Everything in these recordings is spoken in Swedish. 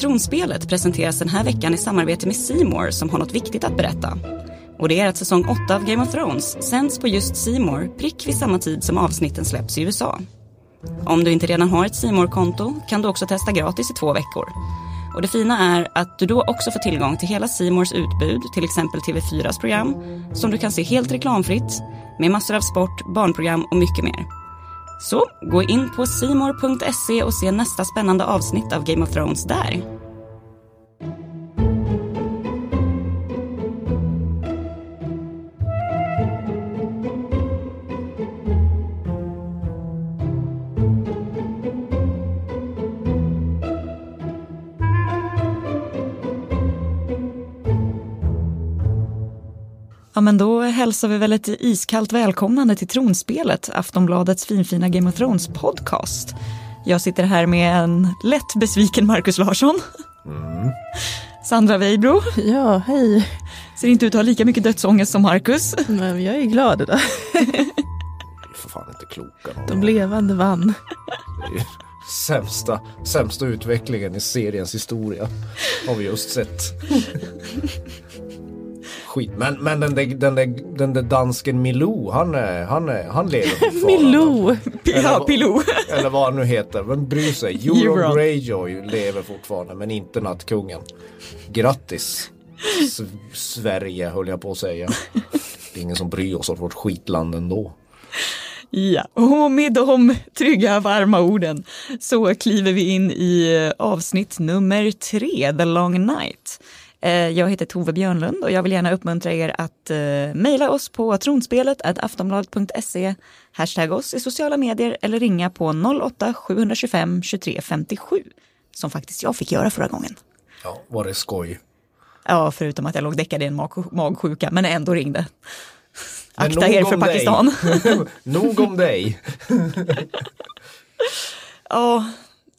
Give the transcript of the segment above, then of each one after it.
Tronspelet presenteras den här veckan i samarbete med Simor som har något viktigt att berätta. Och det är att säsong 8 av Game of Thrones sänds på just Simor prick vid samma tid som avsnitten släpps i USA. Om du inte redan har ett simor konto kan du också testa gratis i två veckor. Och det fina är att du då också får tillgång till hela Simors utbud, till exempel TV4s program, som du kan se helt reklamfritt, med massor av sport, barnprogram och mycket mer. Så gå in på simor.se och se nästa spännande avsnitt av Game of Thrones där. Ja, men då hälsar vi väl ett iskallt välkomnande till Tronspelet, Aftonbladets finfina Game of Thrones podcast. Jag sitter här med en lätt besviken Markus Larsson. Mm. Sandra Weibro. Ja, hej. Ser inte ut att ha lika mycket dödsångest som Markus. Nej, men jag är glad idag. för fan inte kloka. De levande vann. Sämsta, sämsta utvecklingen i seriens historia har vi just sett skit. Men, men den, där, den, där, den där dansken Milou, han, han, han lever fortfarande. Milou! Ja, Pilou. Eller vad han nu heter. Vem bryr sig? Euron Greyjoy lever fortfarande men inte Nattkungen. Grattis! S Sverige höll jag på att säga. Det är ingen som bryr sig om vårt skitland ändå. Ja, och med de trygga varma orden så kliver vi in i avsnitt nummer tre, The Long Night. Eh, jag heter Tove Björnlund och jag vill gärna uppmuntra er att uh, mejla oss på tronspelet aftonbladet.se, hashtag oss i sociala medier eller ringa på 08-725 23 57 som faktiskt jag fick göra förra gången. Ja, var det skoj? Ja, förutom att jag låg däckad i en mag magsjuka, men ändå ringde. Akta er för Pakistan. nog om dig. ja,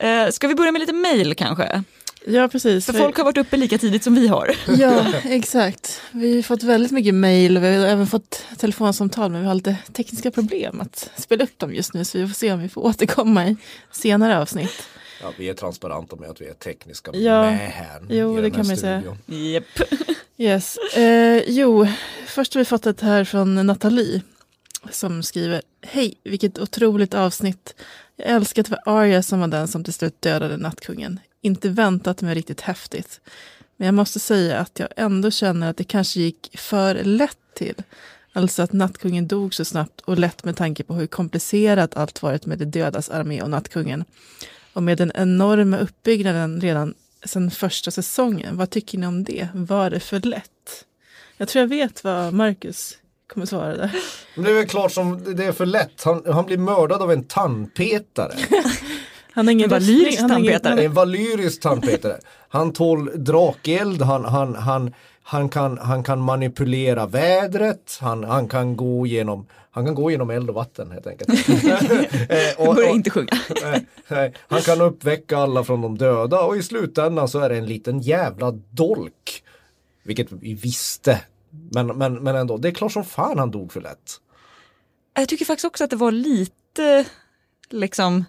uh, ska vi börja med lite mejl kanske? Ja, precis. För folk har varit uppe lika tidigt som vi har. Ja, exakt. Vi har fått väldigt mycket mejl och vi har även fått telefonsamtal men vi har lite tekniska problem att spela upp dem just nu så vi får se om vi får återkomma i senare avsnitt. Ja, vi är transparenta med att vi är tekniska ja, med här. Jo, det kan man säga. Yep. Yes. Eh, jo, först har vi fått ett här från Nathalie som skriver Hej, vilket otroligt avsnitt. Jag älskar att det var Arya som var den som till slut dödade Nattkungen inte väntat mig riktigt häftigt. Men jag måste säga att jag ändå känner att det kanske gick för lätt till. Alltså att nattkungen dog så snabbt och lätt med tanke på hur komplicerat allt varit med de dödas armé och nattkungen. Och med den enorma uppbyggnaden redan sedan första säsongen. Vad tycker ni om det? Var det för lätt? Jag tror jag vet vad Marcus kommer svara där. det är väl klart som det är för lätt. Han, han blir mördad av en tandpetare. Han har ingen valyrisk tandpetare. En valyrisk tandpetare. Han tål drakeld, han, han, han, han, kan, han kan manipulera vädret, han, han, kan gå genom, han kan gå genom eld och vatten helt enkelt. Eh, och, Börja inte sjunga. han kan uppväcka alla från de döda och i slutändan så är det en liten jävla dolk. Vilket vi visste. Men, men, men ändå, det är klart som fan han dog för lätt. Jag tycker faktiskt också att det var lite liksom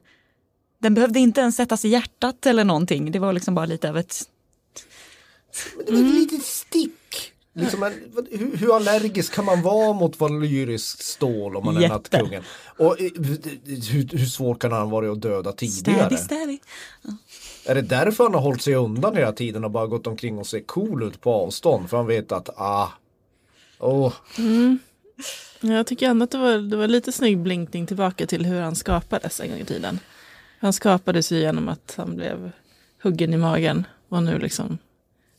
den behövde inte ens sättas i hjärtat eller någonting. Det var liksom bara lite av ett... Men det var ett mm. litet stick. Liksom hur, hur, allergisk kan man vara mot valyriskt stål om man Jätte. är nattkungen? Och eh, hur, hur svårt kan han vara att döda tidigare? Städig, städig. Ja. Är det därför han har hållit sig undan hela tiden och bara gått omkring och ser cool ut på avstånd? För han vet att, ah, oh. Mm. Jag tycker ändå att det var, det var lite snygg blinkning tillbaka till hur han skapades en gång i tiden. Han skapades ju genom att han blev huggen i magen och nu liksom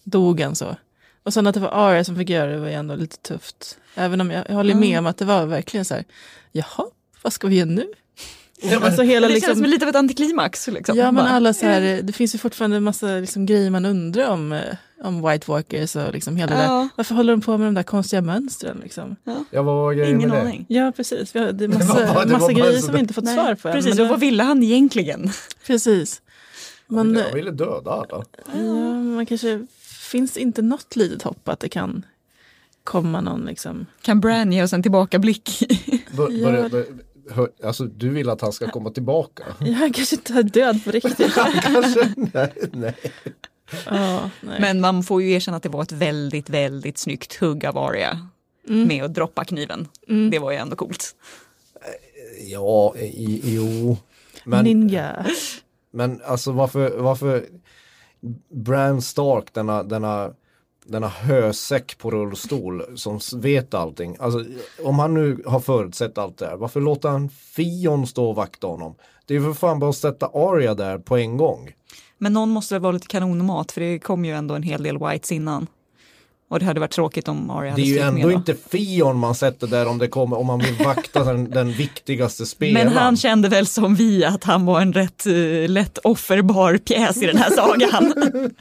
dog han så. Och sen att det var Arya som fick göra det var ju ändå lite tufft. Även om jag, jag håller med om att det var verkligen så här, jaha, vad ska vi göra nu? Ja, alltså hela, det liksom, känns som lite av ett antiklimax. Liksom. Ja men alla så här, det finns ju fortfarande en massa liksom, grejer man undrar om, eh, om White Walkers och liksom hela ja. där. Varför håller de på med de där konstiga mönstren? Liksom? Ja. Ja, vad var Ingen med aning. Det? Ja precis, vi har, det är massa, det var, det massa grejer som vi inte fått Nej. svar på. Precis, och vad ville han egentligen? Precis. Man, han ville döda alla. Ja, man kanske, finns inte något litet hopp att det kan komma någon liksom. Kan Bran ge oss en tillbakablick? Bör, bör, hör, alltså du vill att han ska komma tillbaka? Ja, han kanske inte är död på riktigt. kanske, nej, nej. Nej. Men man får ju erkänna att det var ett väldigt, väldigt snyggt hugg av Arya med att droppa kniven. Det var ju ändå coolt. Ja, i, jo. Men, Ninja. men alltså varför, varför Bran Stark, denna, denna, denna hösäck på rullstol som vet allting. Alltså om han nu har förutsett allt det här, varför låter han Fion stå och vakta honom? Det är ju för fan bara att sätta Aria där på en gång. Men någon måste väl vara lite kanonmat för det kom ju ändå en hel del whites innan. Och det hade varit tråkigt om Det hade är ju med ändå då. inte Fion man sätter där om det kommer, om man vill vakta den, den viktigaste spelaren. Men han kände väl som vi att han var en rätt uh, lätt offerbar pjäs i den här sagan.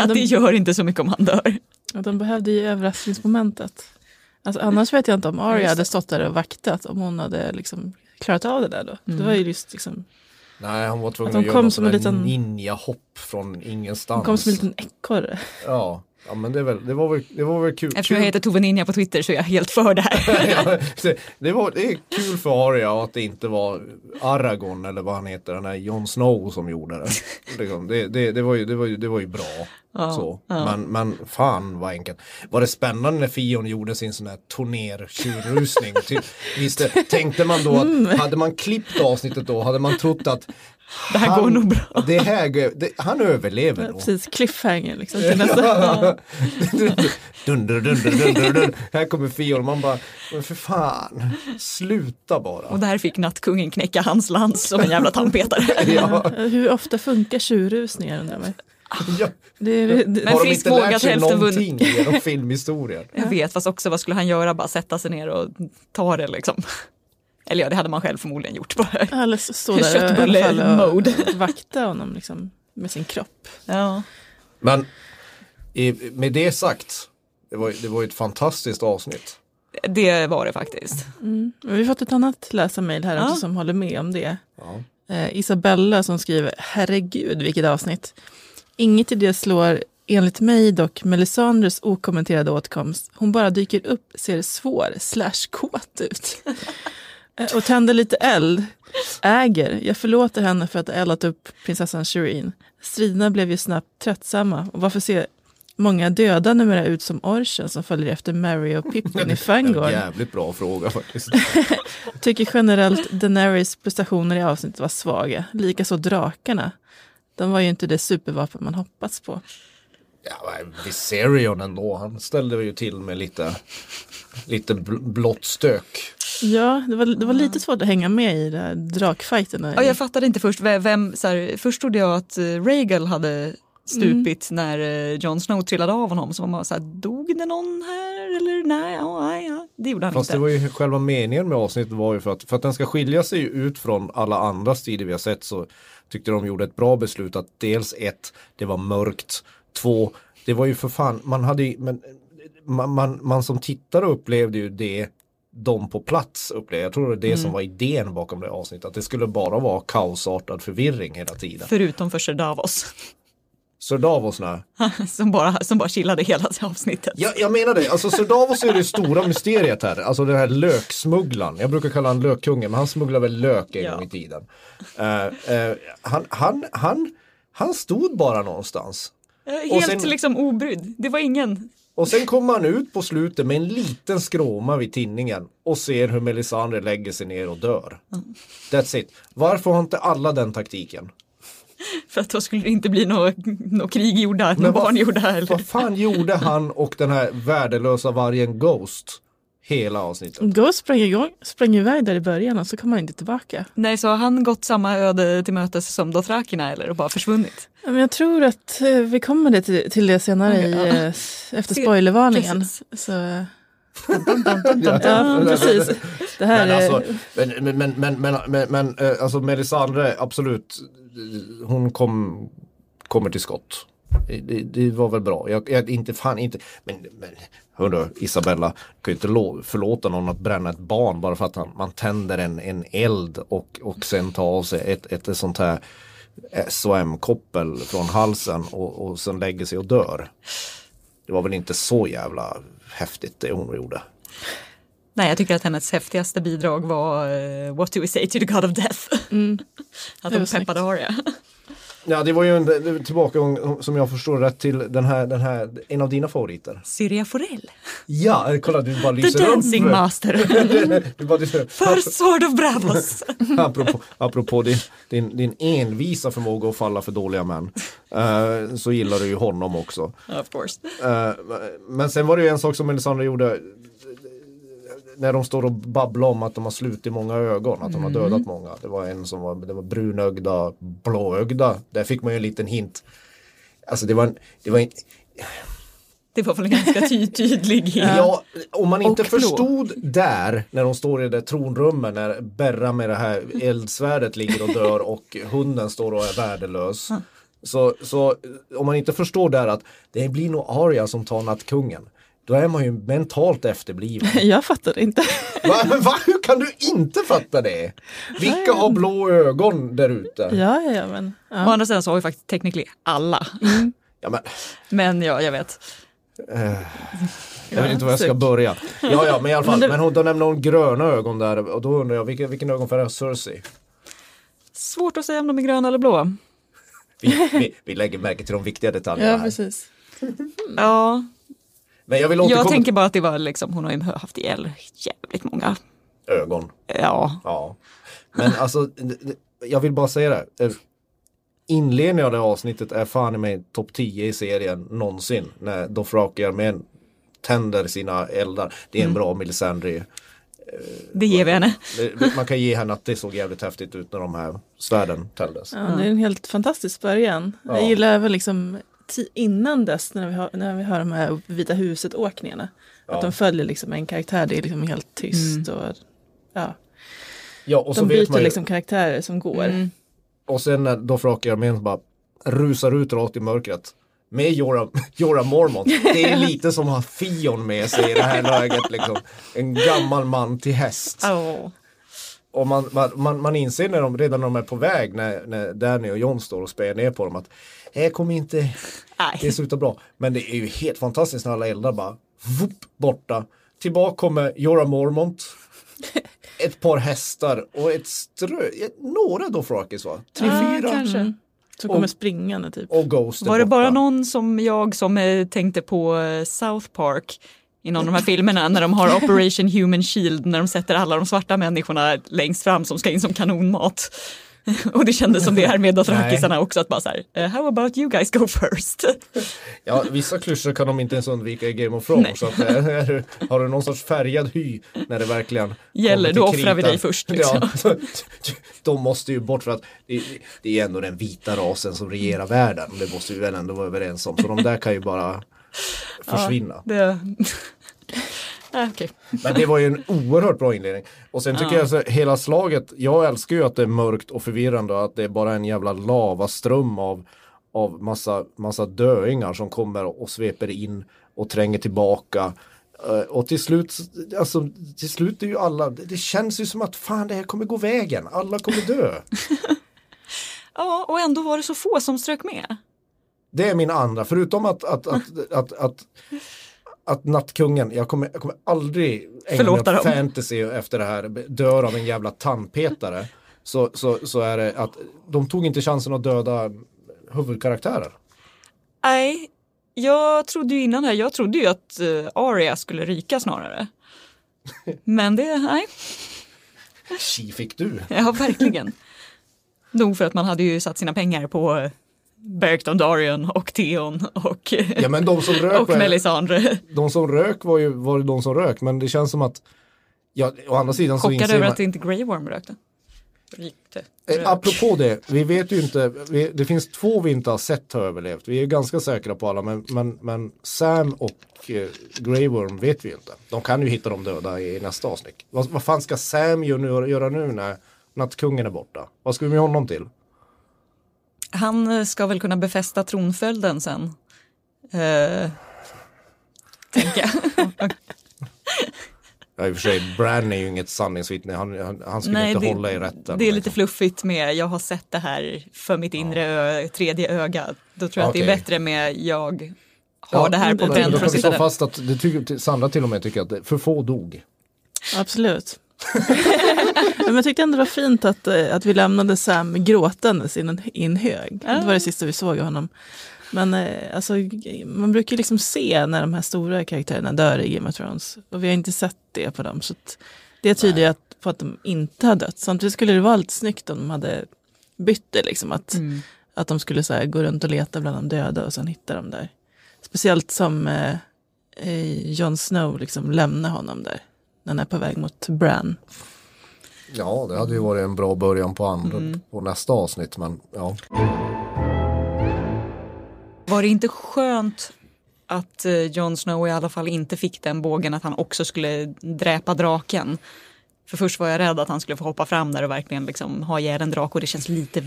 Att det de, gör inte så mycket om han dör. de behövde ju överraskningsmomentet. Alltså, annars vet jag inte om Arya hade det. stått där och vaktat om hon hade liksom klarat av det där då. Mm. Det var ju just liksom, Nej, han var tvungen Att de att, göra kom som en liten- ninja-hopp från ingenstans. hon kom som en liten ekorre. Ja, ja men det, väl, det, var väl, det var väl kul. Eftersom jag heter Tove Ninja på Twitter så är jag helt för det här. Det- var, det är kul för Arya att det inte var Aragorn eller vad han heter, den här Jon Snow som gjorde det. Liksom, det, det, det, var, ju, det, var, ju, det var ju bra. Ja, så. ja. Men, men fan vad enkelt. Var det spännande när Fion gjorde sin sån här turner-tjurrusning? Visst, tänkte man då att hade man klippt avsnittet då hade man trott att Det här han, går nog bra. Det här, det, han överlever Ja, nog. precis, cliffhanger liksom till nästa. dunder, dunder, dunder, dunder. Här kommer Fion man bara, men för fan, sluta bara. Och där fick nattkungen knäcka hans lans som en jävla tandpetare. Ja, Hur ofta funkar tjurrusningar undrar man. ja. Det, det, Men Har de inte lärt sig någonting genom filmhistorien? Jag vet, fast också vad skulle han göra? Bara sätta sig ner och ta det liksom. Eller ja, det hade man själv förmodligen gjort. Bara. eller så stå där Köttbulle-mode. vakta honom liksom, med sin kropp. Ja. Men i, med det sagt, det var, det var ju ett fantastiskt avsnitt. Det var det faktiskt. Mm. Vi har fått ett annat läsarmail här Ja. också som håller med om det. Ja. Eh, Isabella som skriver, herregud vilket avsnitt. Inget i det slår enligt mig dock Melisandres okommenterade åtkomst. Hon bara dyker upp, ser svår slash kåt ut. Eh, och tänder lite eld. Äger, jag förlåter henne för att ha eldat upp prinsessan Shireen. Striderna blev ju snabbt tröttsamma. Och varför ser många döda numera ut som orchen som följer efter Mary och Pippin i Fangorn? jävligt bra fråga faktiskt. Tycker generellt Daenerys prestationer i avsnittet var svaga. Likaså drakarna. De var ju inte det supervapen man hoppats på. Ja, Viserion ändå, han ställde ju till med lite, lite bl- blått stök. Ja, det var, det var lite svårt att hänga med i drakfighten. Ja, jag fattade inte först vem, så här, först trodde jag att uh, Rhaegal hade stupit när uh, Jon Snow trillade av honom. Så var man så här, dog det någon här eller nej, ja, nej, ja. det gjorde han Fast inte. det var ju själva meningen med avsnittet var ju för att, för att den ska skilja sig ut från alla andra strider vi har sett så tyckte de gjorde ett bra beslut att dels ett, det var mörkt, två, det var ju för fan, man hade ju, men man, man, man som tittare upplevde ju det de på plats upplevde. Jag tror det var det som var idén bakom det avsnittet. Att det skulle bara vara kaosartad förvirring hela tiden. Förutom för Sir Davos Så Davos nu. som bara, som bara chillade hela avsnittet. Ja, jag menar det, alltså Sir Davos är det stora mysteriet här. Alltså den här löksmugglaren. Jag brukar kalla honom lökkungen men han smugglar väl lök en Ja. gång i tiden. Eh, eh, han, han, han, han stod bara någonstans. Eh, Helt sen- liksom obrydd. Det var ingen. Och sen kommer han ut på slutet med en liten skråma vid tinningen och ser hur Melisandre lägger sig ner och dör. That's it. Varför har inte alla den taktiken? För att då skulle det inte bli något nå krig gjorda, några barn gjorda. Eller? Vad fan gjorde han och den här värdelösa vargen Ghost hela avsnittet? Ghost sprang, igång, sprang iväg där i början och så kom han inte tillbaka. Nej, så har han gått samma öde till mötes som Dothrakina eller och bara försvunnit? Ja, Men jag tror att eh, vi kommer det till, till det senare Okej, i, ja. efter spoilervarningen. precis. Så, ja, precis. Det här Men alltså, men, men, men, men, men, men, men eh, alltså Melisandre, absolut, hon kom, kommer till skott. Det, det var väl bra. Jag, jag inte fan inte, men, men hörru Isabella, kan ju inte förlåta någon att bränna ett barn bara för att han, man tänder en, en eld och, och sen tar av sig ett, ett, ett sånt här SOM-koppel från halsen och, och sen lägger sig och dör. Det var väl inte så jävla häftigt det hon gjorde. Nej, jag tycker att hennes häftigaste bidrag var eh, What do we say to the God of Death? Mm. att hon peppade Arya. Ja, det var ju en tillbakagång som jag förstår rätt till den här, den här, en av dina favoriter. Syria Forell, Ja, kolla du bara The lyser Dancing upp. Master, du bara lyser upp. First Sword of Bravos. apropå, apropå din, din, din envisa förmåga att falla för dåliga män. eh, så gillar du ju honom också. of course. Eh, men sen var det ju en sak som Melisandre gjorde när de står och babblar om att de har slutit många ögon, att de har dödat många. Det var en som var, det var brunögda, blåögda. Där fick man ju en liten hint. Alltså det var, en, det var en, Det var väl en ganska ty tydlig. Ja, om man inte förstod där när de står i det tronrummet när Berra med det här eldsvärdet ligger och dör och hunden står och är värdelös. Så, så om man inte förstår där att det blir nog Arya som tar nattkungen. Då är man ju mentalt efterbliven. Jag fattar inte. Va? Va? Hur kan du inte fatta det? Vilka har blå ögon där ute? Ja, ja, ja, men. Å Ja. andra sidan så har ju faktiskt technically alla. Ja, men, Men ja, jag vet. jag vet inte var jag ska börja. Ja, ja, men i alla fall. Men hon, då nämner hon gröna ögon där och då undrar jag vilken, vilken ögonfärg har Cersei? Svårt att säga om de är gröna eller blå. Vi, vi, vi lägger märke till de viktiga detaljerna ja, här. precis. Ja, Men jag vill återkomma jag tänker bara att det var liksom, hon har ju haft ihjäl jävligt många. ögon. Ja, Ja. Men alltså, jag vill bara säga det. Eh, Inledningen av det här avsnittet är fan i mig topp 10 i serien någonsin. När Dothraki-armén tänder sina eldar. Det är en bra Melisandre. det ger vi henne. Man kan ge henne att det såg jävligt häftigt ut när de här svärden tändes. Ja, det är en helt fantastisk början. Ja. Jag gillar även liksom innan dess när vi har, när vi har de här Vita huset-åkningarna. Ja. Att de följer liksom en karaktär, det är liksom helt tyst. Och, ja. Ja, och De byter ju, liksom karaktärer som går. Mm. och sen när Dothraki-armén bara rusar ut rakt i mörkret. Med Jorah, Jorah Mormont. Det är lite som att ha Fion med sig i det här läget. Liksom. En gammal man till häst. Ja. Och man, man, man, inser när de, redan när de är på väg när, när Danny och John står och spejar ner på dem att det kommer inte det Nej. slutar bra. Men det är ju helt fantastiskt när alla eldar bara vup, borta. Tillbaka kommer Jorah Mormont. Ett par hästar och ett strö, några Dothrakis va? Tre, Ja, fyra. kanske. Mm. Som kommer Och- springande typ. Och Ghost Var det borta. bara någon som jag som eh, tänkte på eh, South Park i någon av de här filmerna när de har Operation Human Shield när de sätter alla de svarta människorna längst fram som ska in som kanonmat. Och det kändes som det här med dothrakisarna också att bara så här, eh, how about you guys go first? Ja, vissa klyschor kan de inte ens undvika i Game of Thrones. Så att, eh, är har du någon sorts färgad hy när det verkligen Gäller, då offrar vi dig först, liksom. Ja, de måste ju bort för att det, det är ändå den vita rasen som regerar världen. Det måste vi väl ändå vara överens om. Så de där kan ju bara försvinna. Det... Ah, okej. Men det var ju en oerhört bra inledning. Och sen tycker Ja. jag så hela slaget, jag älskar ju att det är mörkt och förvirrande och att det är bara en jävla lavaström av, av massa, massa döingar som kommer och sveper in och tränger tillbaka. Eh, Och till slut, alltså till slut är ju alla, det det känns ju som att fan det här kommer gå vägen, alla kommer dö. Ja, och ändå var det så få som strök med. Det är min andra, förutom att, att, att, att, att, att Nattkungen, jag kommer, jag kommer aldrig ägna mig Förlåta åt dem. fantasy efter det här, dör av en jävla tandpetare. Så, så, så är det att de tog inte chansen att döda huvudkaraktärer. Nej, jag trodde ju innan här, jag trodde ju att uh, Arya skulle ryka snarare. Men det, nej, Tji fick du. ja verkligen. Nog för att man hade ju satt sina pengar på Beric Dondarrion och Theon och, Ja men de som rök och var, Melisandre. de som rök var ju var ju de som rök men det känns som att Ja, å andra sidan så Chockad inser över man, att inte Grey Worm rökte. Rykte. Eh, apropå det, vi vet ju inte, vi, det finns två vi inte har sett ha överlevt. Vi är ganska säkra på alla men, men, men Sam och eh, Grey Worm vet vi ju inte. De kan ju hitta de döda i nästa avsnitt. Vad, vad fan ska Sam göra nu, göra nu när Nattkungen är borta? Vad ska vi med honom till? Han eh, ska väl kunna befästa tronföljden sen. Uh, tänker jag. Ja, i och för sig, Bran är ju inget sanningsvittne. Han, han, han skulle Nej, inte det, hålla i rätten. det är lite liksom. fluffigt med jag har sett det här för mitt inre ö, tredje öga. Då tror jag att det är bättre med jag har det här på pränt Då kan vi slå fast att det tycker, Sandra till och med tycker att för få dog. Absolut. Men jag tyckte ändå det var fint att, eh, att vi lämnade Sam gråtandes i en, i en hög. Ja. Det var det sista vi såg av honom. Men eh, alltså, man brukar liksom se när de här stora karaktärerna dör i Game of Thrones. Och vi har inte sett det på dem. Så det tyder ju på att de inte har dött. Samtidigt skulle det vara lite snyggt om de hade bytt det. Liksom, att, Mm. att de skulle så här, gå runt och leta bland de döda och sen hitta dem där. Speciellt som eh, eh, Jon Snow liksom lämnar honom där. När han är på väg mot Bran. Ja, det hade ju varit en bra början på, andra, på nästa avsnitt. Men ja, Var det inte skönt att eh, Jon Snow i alla fall inte fick den bågen att han också skulle dräpa draken? För först var jag rädd att han skulle få hoppa fram där och verkligen liksom ha ihjäl en drake och det känns lite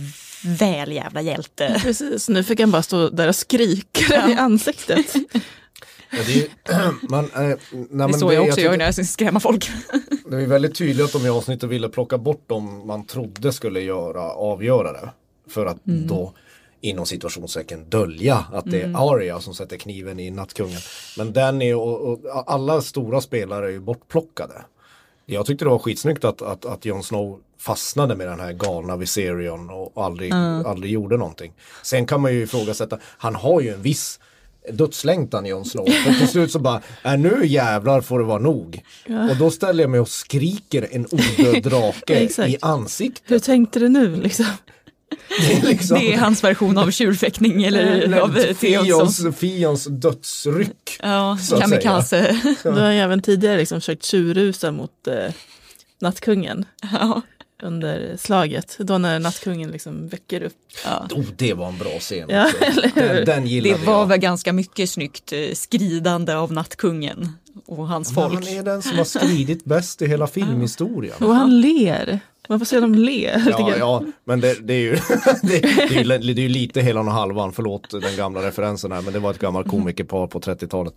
väl jävla hjälte. Precis, nu fick han bara stå där och skrika i ansiktet. Det är man, eh, nej, Det men är så det, jag också tycker- gör när jag skrämma folk. Det är väldigt tydligt att de i avsnittet ville plocka bort dem man trodde skulle göra avgörare. För att då inom situationstecken dölja att det är Arya som sätter kniven i nattkungen. Men Danny och, och alla stora spelare är ju bortplockade. Jag tyckte det var skitsnyggt att, att, att Jon Snow fastnade med den här galna Viserion och aldrig, aldrig gjorde någonting. Sen kan man ju ifrågasätta, han har ju en viss dödslängtan Jon Snow. För till slut så bara, äh, nu jävlar får det vara nog. Och då ställer jag mig och skriker en odöd drake Exakt. i ansiktet. Hur tänkte du nu liksom? Det är, liksom, Det är hans version av tjurfäktning eller av Theons. Fions, Fions dödsryck. Ja, kamikaze. Du har ju även tidigare liksom försökt tjurrusa mot eh, nattkungen Ja. Under slaget. Då när nattkungen liksom väcker upp. Ja. Oh, det var en bra scen. Ja, hur? Den, den Det gillade var jag. väl ganska mycket snyggt eh, skridande av nattkungen och hans Men folk. Han är den som har skridit bäst i hela filmhistorien. Och han ler. Man får se dem le. Ja, jag. ja, men det, det, är ju, det, det, är ju, det är ju lite helan och halvan, förlåt den gamla referensen här, men det var ett gammalt komikerpar på 30-talet.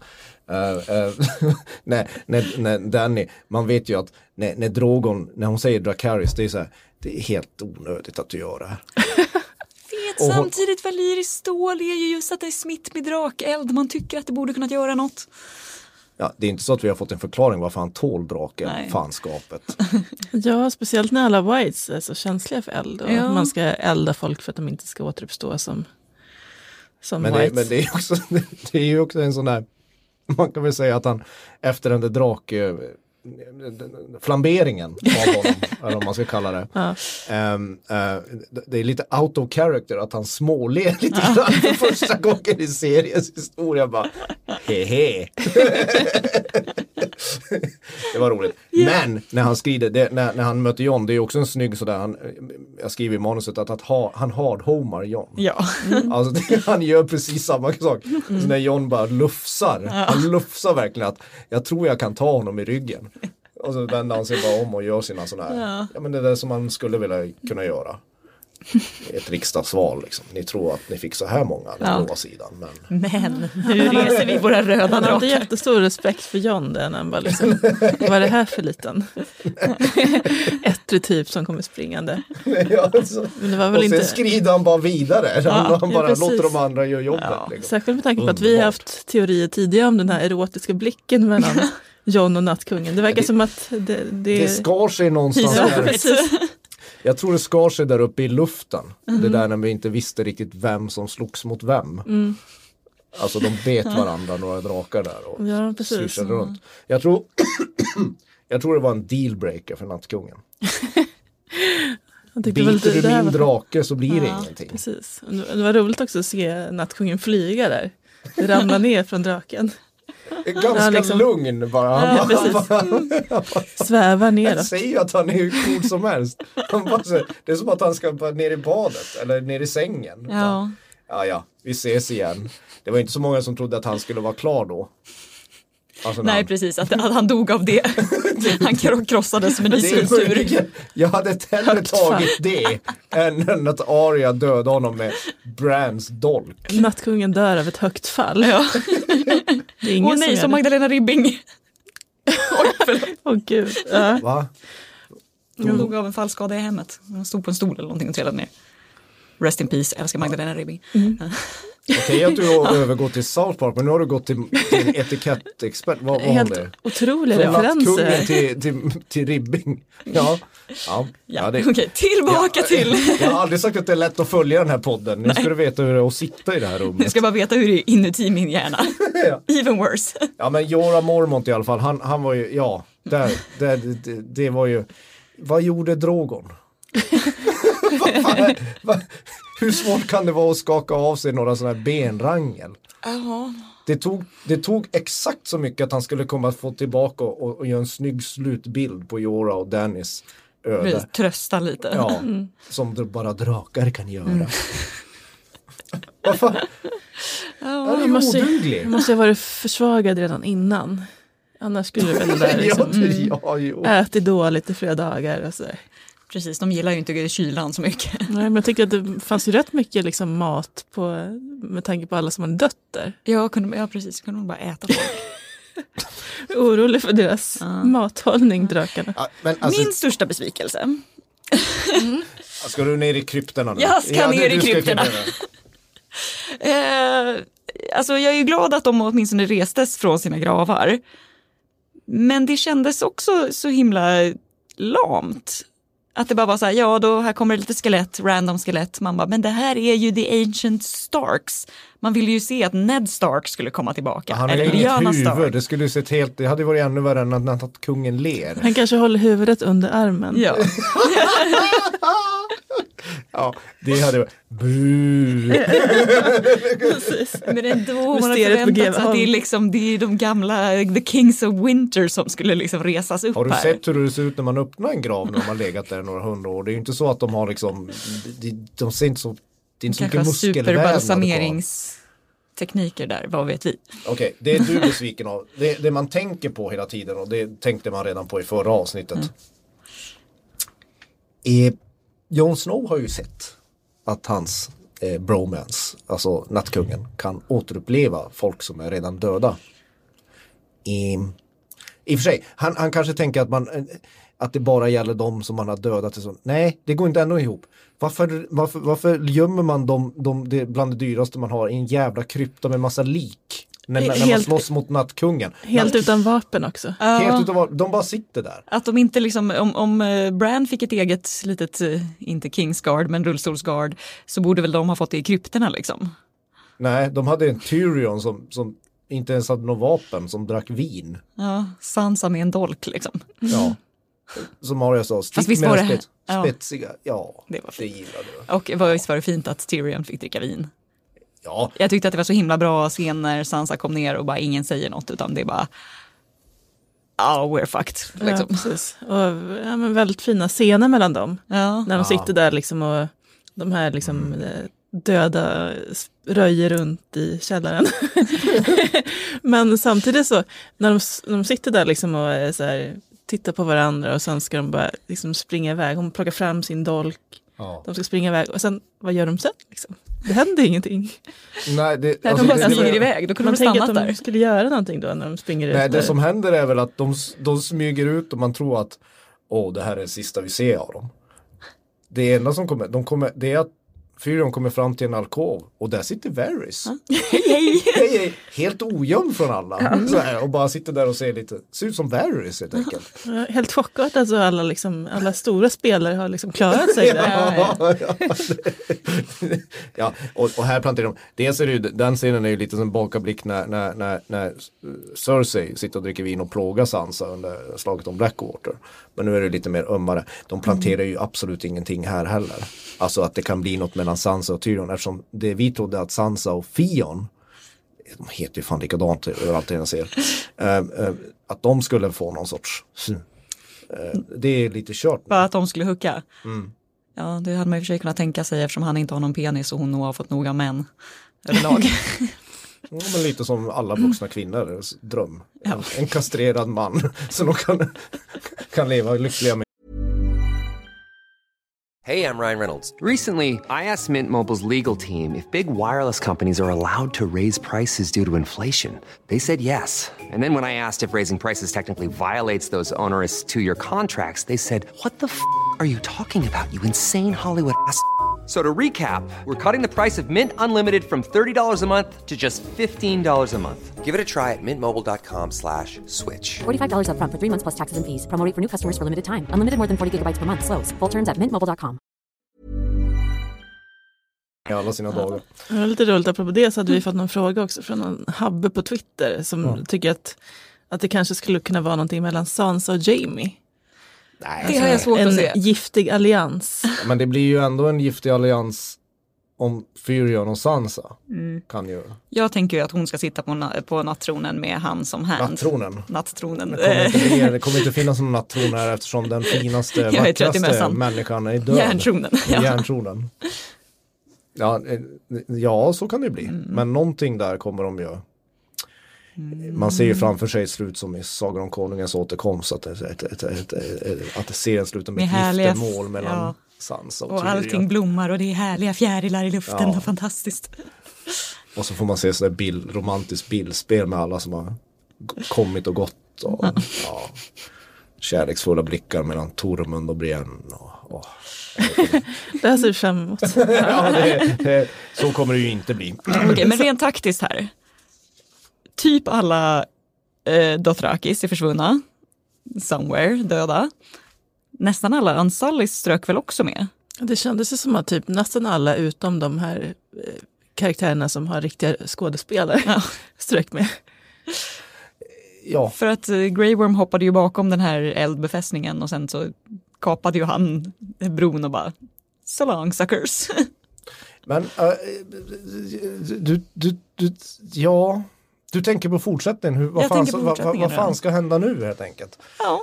Uh, uh, när, när, när Danny, man vet ju att när, när Drogon, när hon säger Dracarys, det är så här, det är helt onödigt att du gör det här. Vet hon- samtidigt Valyris stål är ju just att det är smitt med drakeld. Man tycker att det borde kunnat göra något. Ja, det är inte så att vi har fått en förklaring varför han tål draken, Nej. fanskapet. Ja, speciellt när alla whites är så känsliga för eld. Och Ja. man ska elda folk för att de inte ska återuppstå som, som Men det, whites. men det är också, det är ju också en sån där, man kan väl säga att han efter den där drak, eh, flamberingen av honom, eller vad man ska kalla det. Ja. Ehm, eh, det- är lite out of character att han småler lite grann för första gången i seriens historia. Bara, hehe. det var roligt. Men när han skriver, det, när, när han möter John, det är också en snygg sådär, han, jag skriver i manuset att, att ha, han hard-homar John. Ja. Alltså det, han gör precis samma sak. Så när John bara lufsar, han lufsar verkligen att jag tror jag kan ta honom i ryggen. Och så vänder han sig bara om och gör sina sådana här, ja. men det där som man skulle vilja kunna göra. Ett riksdagsval liksom. Ni tror att ni fick så här många den Ja. blåa sidan. Men Men nu reser vi våra röda Han hade drakar. jättestor respekt för John där när han bara liksom, vad är det här för liten ettrig typ som kommer springande. ja, så, Men det var och väl sen inte, skrider han bara vidare. Han, han ja, bara precis. låter de andra göra jobbet. Ja, liksom. särskilt med tanke på att vi har haft teorier tidigare om den här erotiska blicken mellan John och nattkungen. Det verkar det- som att det, det, Det skar sig någonstans Ja. Jag tror det skar sig där uppe i luften. Mhm. Det där när vi inte visste riktigt vem som slogs mot vem. Mm. Alltså de bet varandra, några drakar där och Ja, precis. susade runt. Jag tror, jag tror det var en dealbreaker för nattkungen. Väl Biter det du min var- drake så blir det Ja, ingenting. Precis. Det var roligt också att se nattkungen flyga där. Det ramlade ner från draken. Ganska Ja, liksom- lugn bara. Han, Ja, bara, bara, Svävar jag neråt. säger ju att han är hur cool som helst. Bara, det är som att han ska bara ner i badet eller ner i sängen. Ja. ja, ja, vi ses igen. Det var inte så många som trodde att han skulle vara klar då. Alltså, Nej han- precis, att att han dog av det. Han kro- krossades som är iskultur. Jag hade hellre tagit det än än att Arya dödade honom med Brands dolk. Nattkungen dör av ett högt fall. Ja. Det är ingen Åh nej, som det. Magdalena Ribbing. Oj. Åh gud. Ja. Va? Hon dog av en fallskada i hemmet. Hon stod på en stol eller någonting och trillade ner. Rest in peace, älskar Magdalena Ribbing. Okej att du har övergått till South Park men nu har du gått till, till etikettexpert. Vad var Helt det? otroliga Från referenser. till, till, till ribbing. Ja, ja, ja, det, Okej, tillbaka Ja, till. Jag har aldrig sagt att det är lätt att följa den här podden. Nu ska du veta hur det är att sitta i det här rummet. ska bara veta hur det är inuti min hjärna. Ja. Even worse. Ja men Jorah Mormont i alla fall, han, han var ju, ja, där, där, det, det var ju, vad gjorde Drogon? Vad fan, vad- hur svårt kan det vara att skaka av sig några sådana här benrangel? Det tog, det tog exakt så mycket att han skulle komma att få tillbaka och, och, göra en snygg slutbild på Jorah och Dannys öde. Trösta lite. Ja, som dr- bara drakar kan göra. Fan? Han är Han måste, oduglig. han måste ha varit försvagad redan innan. Annars skulle det väl där liksom, ja, det- ja, jo. ätit dåligt i flera dagar. Och så. Precis, de gillar ju inte kylan så mycket. Nej, men jag tycker att det fanns ju rätt mycket liksom, mat på, med tanke på alla som hade dött där. Ja, kunde, ja precis, kunde de bara äta folk. Orolig för deras mathållning, drakarna. Ja, men alltså, Min största besvikelse. Ska du ner i krypterna nu? Jag ska det- ner i krypterna. Eh, alltså jag är ju glad att de åtminstone restes från sina gravar. Men det kändes också så himla lamt. Att det bara var så här, ja då här kommer det lite skelett, random skelett. Man bara, men det här är ju the ancient Starks. Man ville ju se att Ned Stark skulle komma tillbaka. Han har eller inget huvud, Stark. det skulle ju sett helt, det hade varit ännu värre än att, att kungen ler. Han kanske håller huvudet under armen. Ja. Ja, det hade varit, bu. Men ändå, man har förväntat sig att det är, liksom, det är de gamla The Kings of Winter som skulle liksom resas upp Har du här. sett hur det ser ut när man öppnar en grav när har legat där några hundra år? Det är ju inte så att de har liksom, de, de ser inte så, det är inte så mycket muskelvävnad superbalsameringstekniker där, vad vet vi? Okej, det är du besviken av. Det, det man tänker på hela tiden och det tänkte man redan på i förra avsnittet. Eh, Jon Snow har ju sett att hans eh, bromance, alltså nattkungen, kan återuppleva folk som är redan döda. I, i och för sig, han, han kanske tänker att, man, eh, att det bara gäller de som man har dödat. och så. Nej, det går inte ändå ihop. Varför, varför, varför gömmer man dem, dem det, bland det dyraste man har i en jävla krypta med massa lik? När, när man Helt- slåss mot nattkungen. Helt utan vapen också. Helt utan, de bara sitter där. Att de inte liksom, om, om eh, Bran fick ett eget litet, eh, inte Kingsguard men rullstolsguard, så borde väl de ha fått det i krypterna liksom. Nej, de hade en Tyrion som, som inte ens hade något vapen, som drack vin. Ja, Sansa med en dolk liksom. Ja. Som Arya sa, stick visst var det- spets, ja. spetsiga. Ja, Det var fint. gillade jag. Och vad- visst var det fint att Tyrion fick dricka vin. Ja, Jag tyckte att det var så himla bra scen när Sansa kom ner och bara ingen säger något utan det är bara Ja, we're fucked. Ja, Liksom. precis. Och, ja, men väldigt fina scener mellan dem. Ja. När de sitter där liksom och de här liksom eh, döda röjer runt i källaren. Men samtidigt så, när de, när de sitter där liksom och är så här, tittar på varandra och sen ska de bara liksom springa iväg. Hon plockar fram sin dolk, ja. de ska springa iväg och sen, vad gör de sen? Liksom? Det händer ingenting. Nej, det, Nej, alltså, de bara det- springer det- iväg, då kunde Man de stannat att de där. skulle göra någonting då när de springer Nej, ut. det där. som händer är väl att de, de smyger ut och man tror att åh, det här är det sista vi ser av dem. Det enda som kommer, de kommer det är att Fyrion kommer fram till en alkov och där sitter Varys. Hej, hej! Helt ogömd från alla. Så här, och bara sitter där och ser lite, ser ut som Varys helt enkelt. Ja, Helt chockat alltså alla, liksom, alla stora spelare har liksom klarat sig där. Ja, ja. ja, ja och, och här planterar de, dels är det ju, den scenen är ju lite som bakablick när, när, när, när Cersei sitter och dricker vin och plågar Sansa under slaget om Blackwater. Men nu är det lite mer ömmare. De planterar ju absolut ingenting här heller. Alltså att det kan bli något mellan Sansa och Tyrion eftersom det vi trodde att Sansa och Fion de heter ju fan likadant överallt jag ser. Eh, att de skulle få någon sorts eh, det är lite kört. Bara att de skulle hucka. Mm. Ja, det hade man i och för sig kunnat tänka sig eftersom han inte har någon penis och hon nog har fått nog av män överlag. Ja, men lite som alla vuxna kvinnors dröm. En, en kastrerad man som de kan, kan leva lyckliga med. Hey, I'm Ryan Reynolds. Recently, I asked Mint Mobile's legal team if big wireless companies are allowed to raise prices due to inflation. They said yes. And then when I asked if raising prices technically violates those onerous two year contracts, they said, What the f are you talking about, you insane Hollywood ass? So to recap, we're cutting the price of Mint Unlimited from $30 a month to just $15 a month. Give it a try at mintmobile.com slash switch. $45 upfront for three months plus taxes and fees. Promo for new customers for limited time. Unlimited more than 40 gigabytes per month. Slows. Full terms at mintmobile.com. alla sina dagar. Det var lite roligt, apropå det så hade vi fått någon fråga också från någon Habbe på Twitter som tycker att, att det kanske skulle kunna vara någonting mellan Sansa och Jamie. Nej, Det har jag svårt en att se. giftig allians. Men det blir ju ändå en giftig allians om Fyrion och Sansa Mm. kan ju. Jag tänker ju att hon ska sitta på, na- på nattronen med han som hand. Nattronen. Nattronen. Det kommer, inte bli, det kommer inte finnas någon nattron här eftersom den finaste, Jag är vackraste mössan. människan är död. Järntronen. Ja. Järntronen. Ja, eh, ja, så kan det bli. Mm. Men någonting där kommer de ju. Man ser ju framför sig ett slut som i Sagan om Konungens återkomst. Att ett, ett, att det ser en slutar med, Med ett giftermål mellan ja. Sansa och, Och allting blommar och det är härliga fjärilar i luften. Ja. Och fantastiskt. Och så får man se sådär bild, romantiskt bildspel med alla som har kommit och gått. Och, ja, kärleksfulla blickar mellan Tormund och Brienne. Och, och. Det här ser vi fram emot. Ja, det, det, så kommer det ju inte bli. Okej, men rent taktiskt här. Typ alla eh, Dothrakis är försvunna. Somewhere, döda. Nästan alla Unsullys strök väl också med? Det kändes ju som att typ nästan alla utom de här eh, karaktärerna som har riktiga skådespelare Ja. strök med. Ja, För att eh, Grey Worm hoppade ju bakom den här eldbefästningen och sen så kapade ju han bron och bara So long suckers. men äh, du, du, du, ja, du tänker på fortsättningen. Hur, vad, fan, vad, vad, vad fan ska hända nu helt enkelt? ja.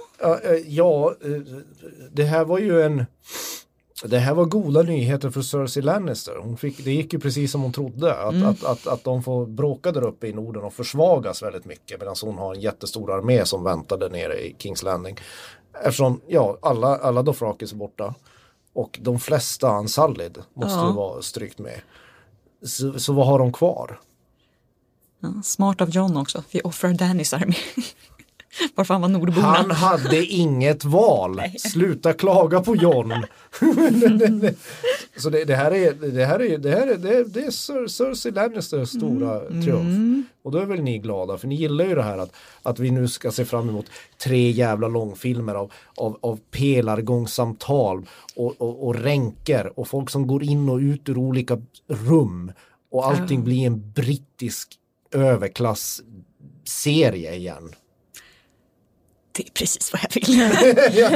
Ja, eh, eh, det här var ju en det här var goda nyheter för Cersei Lannister. Hon fick, det gick ju precis som hon trodde. Att, Mm. att, att, att de får bråka där uppe i Norden och försvagas väldigt mycket. Medan hon har en jättestor armé som väntade nere i Kings Landing. Eftersom ja, alla, alla Dothrakis är borta. Och de flesta Unsullied måste Ja. ju vara strykt med. Så, så vad har de kvar? Ja, Smart av John också. Vi offrar Dannys armé. Varför han var nordborna. Han hade inget val. Sluta klaga på John. Så det, det här är, det här är, det här är, det är, det är Cer- Cersei Lannisters stora triumf. Och då är väl ni glada för ni gillar ju det här att, att vi nu ska se fram emot tre jävla långfilmer av, av, av pelargångssamtal och, och, och ränker och folk som går in och ut ur olika rum. Och allting blir en brittisk överklassserie igen. Det är precis vad jag vill.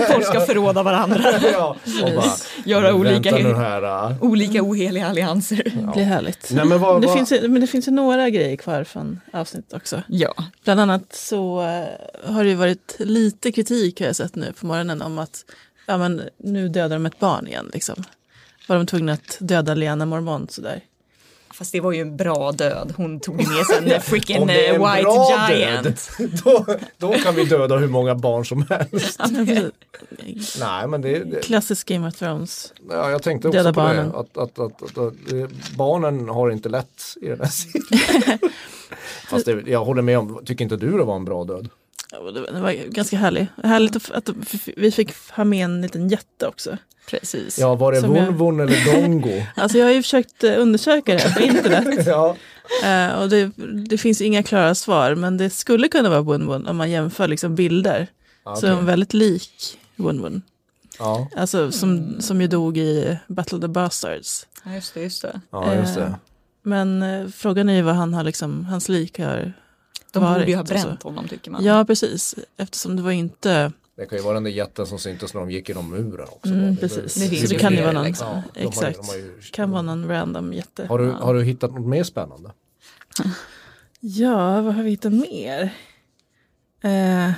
Folk ska förråda varandra. ja, och bara, Göra "Men olika, här. äh." olika oheliga allianser. Det blir härligt. Nej, men vad, Det vad, finns, ju- men det finns ju några grejer kvar från avsnittet också. Ja, Bland annat så eh, har det ju varit lite kritik har jag sett nu på morgonen om att ja, men, nu dödar de ett barn igen. Liksom. Var de tvungna att döda Lena Mormont sådär. Fast det var ju en bra död. Hon tog med sig en freaking om det är eh, en white bra giant. död, då, då kan vi döda hur många barn som helst. Nej, men det, det Klassisk Game of Thrones. ja, jag tänkte också Döda på barnen. det. Att, att, att, att, att, eh, barnen har inte lätt i den här serien. Fast det, jag håller med om, tycker inte du det var en bra död? Ja, det var- ganska härlig. Härligt att, vi fick ha med en liten jätte också. Precis. Ja, var det Som jag- eller Dongo? Alltså jag har ju försökt eh, undersöka det här på internet. ja, Eh, och det, det finns inga klara svar, men det skulle kunna vara Wun-Wun om man jämför liksom bilder. Så okej. är hon väldigt lik Wun-Wun. ja, Alltså som, som ju dog i Battle of the Bastards. Ja, just det, just det. ja, just det. Eh, Men eh, frågan är ju vad han har liksom, hans lik har De borde ju ha varit bränt honom tycker man. Ja, precis. Eftersom det var inte... Det kan ju vara den där jätten som syntes när de gick genom muren också. Mm, Det- precis. Det det kan ju vara någon. liksom. Ja, de har Exakt. de har ju- Kan vara någon random jätte. Har du, Ja. har du hittat något mer spännande? Ja, vad har vi hittat mer? Eh,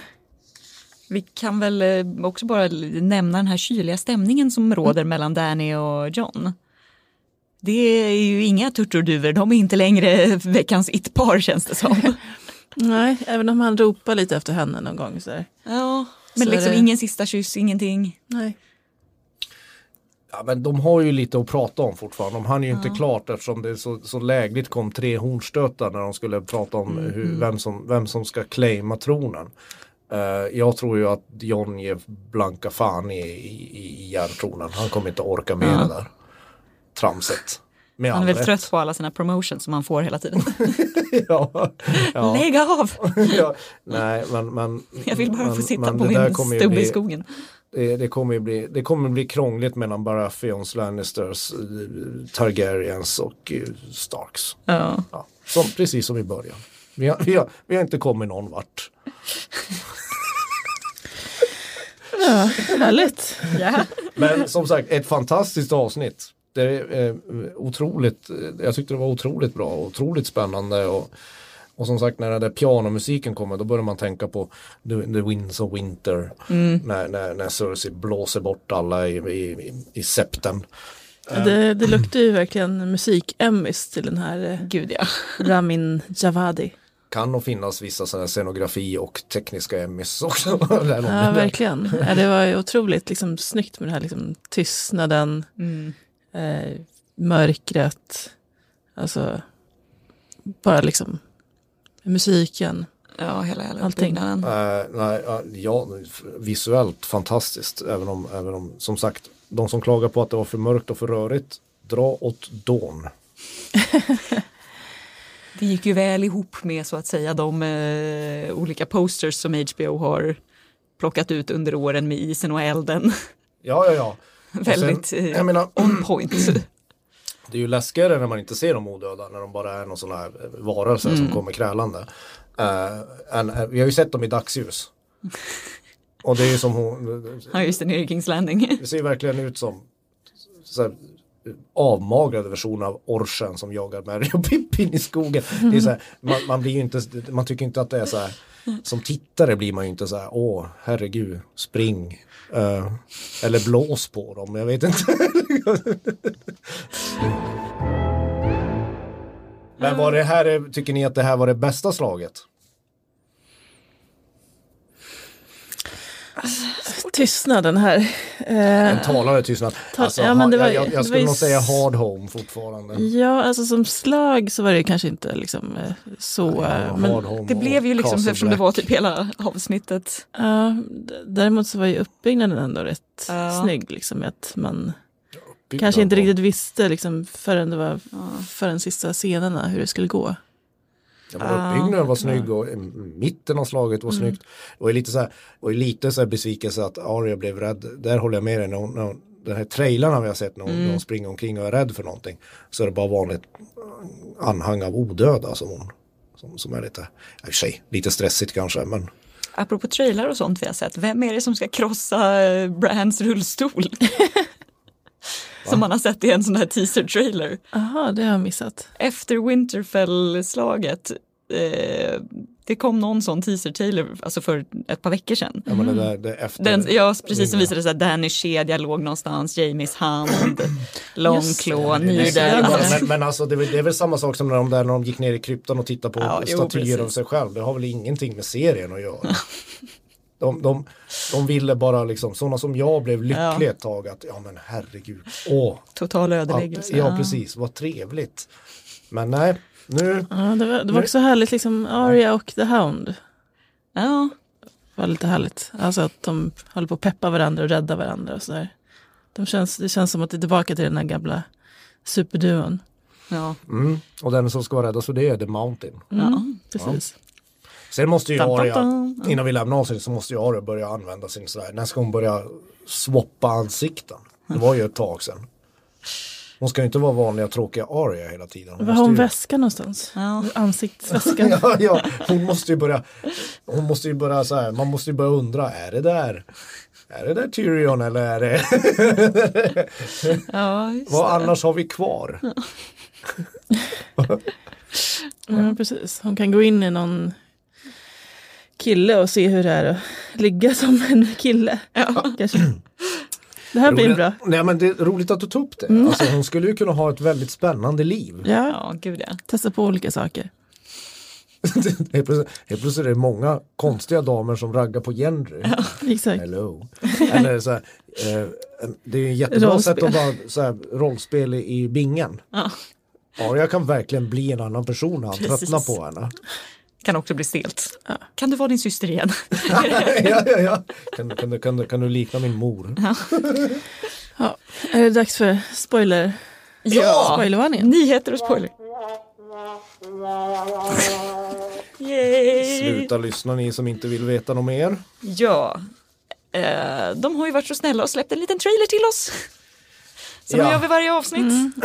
Vi kan väl eh, också bara nämna den här kyliga stämningen som råder mellan Danny och John. Det är ju inga turturduvor, de är inte längre veckans it-par känns det som. nej, även om han ropar lite efter henne någon gång. Så där. Ja, men Så är liksom det- ingen sista kyss, ingenting. Nej. Ja, men de har ju lite att prata om fortfarande. De hann ju inte klart eftersom det så, så lägligt kom tre hornstötar när de skulle prata om hur, vem, som, vem som ska claima tronen. Eh, jag tror ju att John ger blanka fan i, i, i järntronen. Han kommer inte orka med det där. tramset. Med Han är väl rätt. trött på alla sina promotions som han får hela tiden. ja, ja. Lägg av! ja. Nej, men, men, Jag vill bara men, få sitta men på min stubbe i bli- skogen. Det, det, kommer ju bli, det kommer bli krångligt mellan Baratheons, Lannisters, eh, Targaryens och eh, Starks. Ja. Ja, som, precis som i början. Vi har, vi, har, vi har inte kommit någon vart. Ja, härligt. Ja. Men som sagt, ett fantastiskt avsnitt. Det är eh, otroligt, jag tyckte det var otroligt bra och otroligt spännande. Och, och som sagt när den där pianomusiken kommer då börjar man tänka på The, the Winds of Winter. När, när, när Cersei blåser bort alla i, i, i, septen. Det, det luktar ju verkligen musik-Emmys till den här eh, Gud ja. Ramin Javadi. Kan nog finnas vissa sådana scenografi och tekniska Emmys också. Ja, verkligen. Ja, det var ju otroligt liksom, snyggt med den här liksom, tystnaden, Mm. Eh, mörkret, alltså bara liksom musiken. Ja, hela, hela Allting. uppbyggnaden. Eh, nej, ja, ja, visuellt fantastiskt. Även om, även om, som sagt, de som klagar på att det var för mörkt och för rörigt, dra åt dån. Det gick ju väl ihop med så att säga de eh, olika posters som HBO har plockat ut under åren med isen och elden. Ja, ja, ja. Väldigt sen, eh, jag menar, on point. det är ju läskigare när man inte ser dem odöda, när de bara är någon sån här eh, varelse som kommer krälande. Eh, än- eh, vi har ju sett dem i dagsljus. Och det är ju som hon, Ja, just det, nere i Kings Landing. det ser verkligen ut som här, avmagrade versioner av orchen som jagar Mary och Pippin i skogen. Det är så här, man, man blir inte, man tycker inte att det är så här, som tittare blir man ju inte så här, åh herregud, spring. Eh, eller blås på dem, jag vet inte. Men var det här, tycker ni att det här var det bästa slaget? Tystnaden här. Eh, En talare tystnad. Ta- Alltså, ja, men det var- jag, jag, det jag skulle nog säga hard home fortfarande. ja, alltså som slag så var det kanske inte liksom eh, så. eh, men, Det blev ju liksom Castle eftersom det Black. var typ hela avsnittet. ja, däremot så var ju uppbyggnaden ändå rätt Ja. snygg. Liksom, att man kanske inte riktigt visste liksom, förrän det var förrän sista scenerna hur det skulle gå. Ja, men uppbyggnaden var snygg och mm, mitten av slaget var snyggt. Lite så här, och lite så här besvikelse att Arya blev rädd. Där håller jag med dig. När hon, när hon, den här trailarna vi har sett när hon, när hon springer omkring och är rädd för någonting. Så är det bara vanligt anhang av odöda som hon som, som är lite, i och för sig, lite stressigt kanske. Men Apropå trailar och sånt vi har sett, vem är det som ska krossa eh, Brands rullstol? som man har sett i en sån här teaser-trailer. Jaha, det har jag missat. Efter Winterfell-slaget, eh, det kom någon sån teaser-trailer alltså för ett par veckor sedan. det, det efter. Den, ja, precis som visade sig att Dannys kedja låg någonstans, Jamies hand, långklå, Men det är nidel. Men, men alltså det är, väl, det är väl samma sak som när de, där, när de gick ner i kryptan och tittade på Ja, jo, statyer precis. av sig själv. Det har väl ingenting med serien att göra. De, de, de ville bara liksom, sådana som jag blev lyckliga Ja. ett tag att, ja men herregud, åh, Total ödeläggelse. ja precis, vad trevligt. Men nej, nu, Ja, det, var, det var också härligt, liksom Arya och The Hound. Ja, var lite härligt. Alltså att de håller på att peppa varandra och rädda varandra och sådär. De känns, det känns som att det är tillbaka till den här gamla superduon. ja. mm, och den som ska vara räddast för det är The Mountain. Mm, Precis. Sen måste ju Dun, dun, Arya, dun. innan vi lämnar avsnittet så måste ju Arya börja använda sin sådär, när ska hon börja swappa ansikten? Det var ju ett tag sedan. Hon ska ju inte vara vanliga tråkiga Arya hela tiden. Var har hon ju- väskan någonstans? Ja. Ansiktsväskan. ja, ja, hon måste ju börja, hon måste ju börja så här, man måste ju börja undra, är det där, är det där Tyrion eller är det, ja just vad det. annars har vi kvar? Ja, precis. Hon kan gå in i någon kille och se hur det är att ligga som en kille. Kanske. Det här blir Roligt- bra. Nej men det är roligt att du tog upp det. Alltså, hon skulle ju kunna ha ett väldigt spännande liv. Ja, Ja, gud ja. testa på olika saker. helt, plötsligt, helt plötsligt är det många konstiga damer som raggar på Gendry. Exakt. Hello. Eller så här, eh, det är ju jättebra Rollspel. sätt att vara så här, rollspel i, bingen. Ja. Arya kan verkligen bli en annan person när han tröttnar på henne. Kan också bli stelt. Kan du vara din syster igen? ja, ja, ja. Kan, kan, du- kan, du- kan du likna min mor? Ja. Är det dags för spoiler Ja, Spoilervarningen. nyheter och spoiler. Yay! Sluta lyssna ni som inte vill veta något mer. Ja, eh, de har ju varit så snälla och släppt en liten trailer till oss. Som Ja. vi gör vid varje avsnitt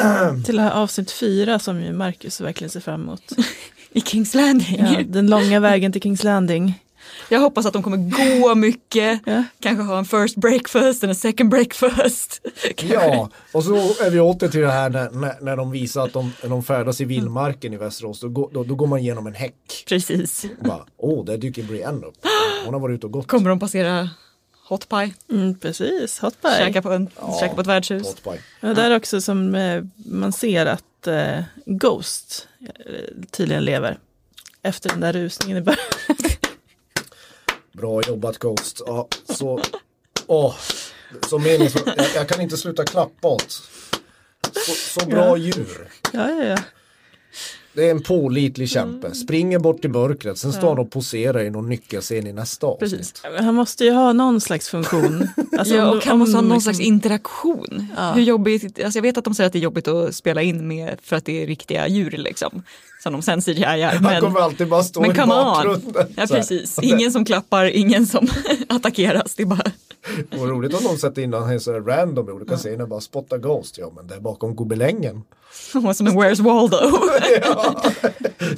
Till det här avsnitt fyra som ju Marcus verkligen ser fram emot. i Kings Landing. Ja, den långa vägen till Kings Landing. Jag hoppas att de kommer gå mycket, Ja. kanske ha en first breakfast och en second breakfast. Ja, och så är vi åter till det här när, när, när de visar att de, när de färdas i vildmarken i Västerås. Då, går- då, då går man igenom en häck. Precis. Åh, där dyker Brienne upp. Hon har varit ute och gått. Kommer de passera Hot Pie, Mm, precis, hot pie. käka på, en, käka på ett värdshus. Hot pie. Ja, där också som eh, man ser att eh, Ghost eh, tydligen lever. Efter den där rusningen i början. Bra jobbat Ghost. Ja, så, åh, så meningsfullt. Jag, jag kan inte sluta klappa åt. Så, så bra Ja. djur. Ja, ja, ja. Det är en pålitlig kämpe. Mm. Springer bort i mörkret. Sen står han och poserar i någon nyckelscen i nästa avsnitt. Precis. Han måste ju ha någon slags funktion. Alltså, Ja, och han måste ha någon liksom- slags interaktion. Ja. Hur jobbigt, alltså jag vet att de säger att det är jobbigt att spela in med för att det är riktiga djur liksom. Som de sen CGI-ar. Han Men, kommer alltid bara stå men i on. bakgrunden. Ja precis, ingen som klappar, ingen som attackeras. Det är bara, Det var roligt om de sätter in honom så random i olika scener. Bara spotta Ghost. Ja men det är bakom gobelängen. och som en Where's Waldo. ja,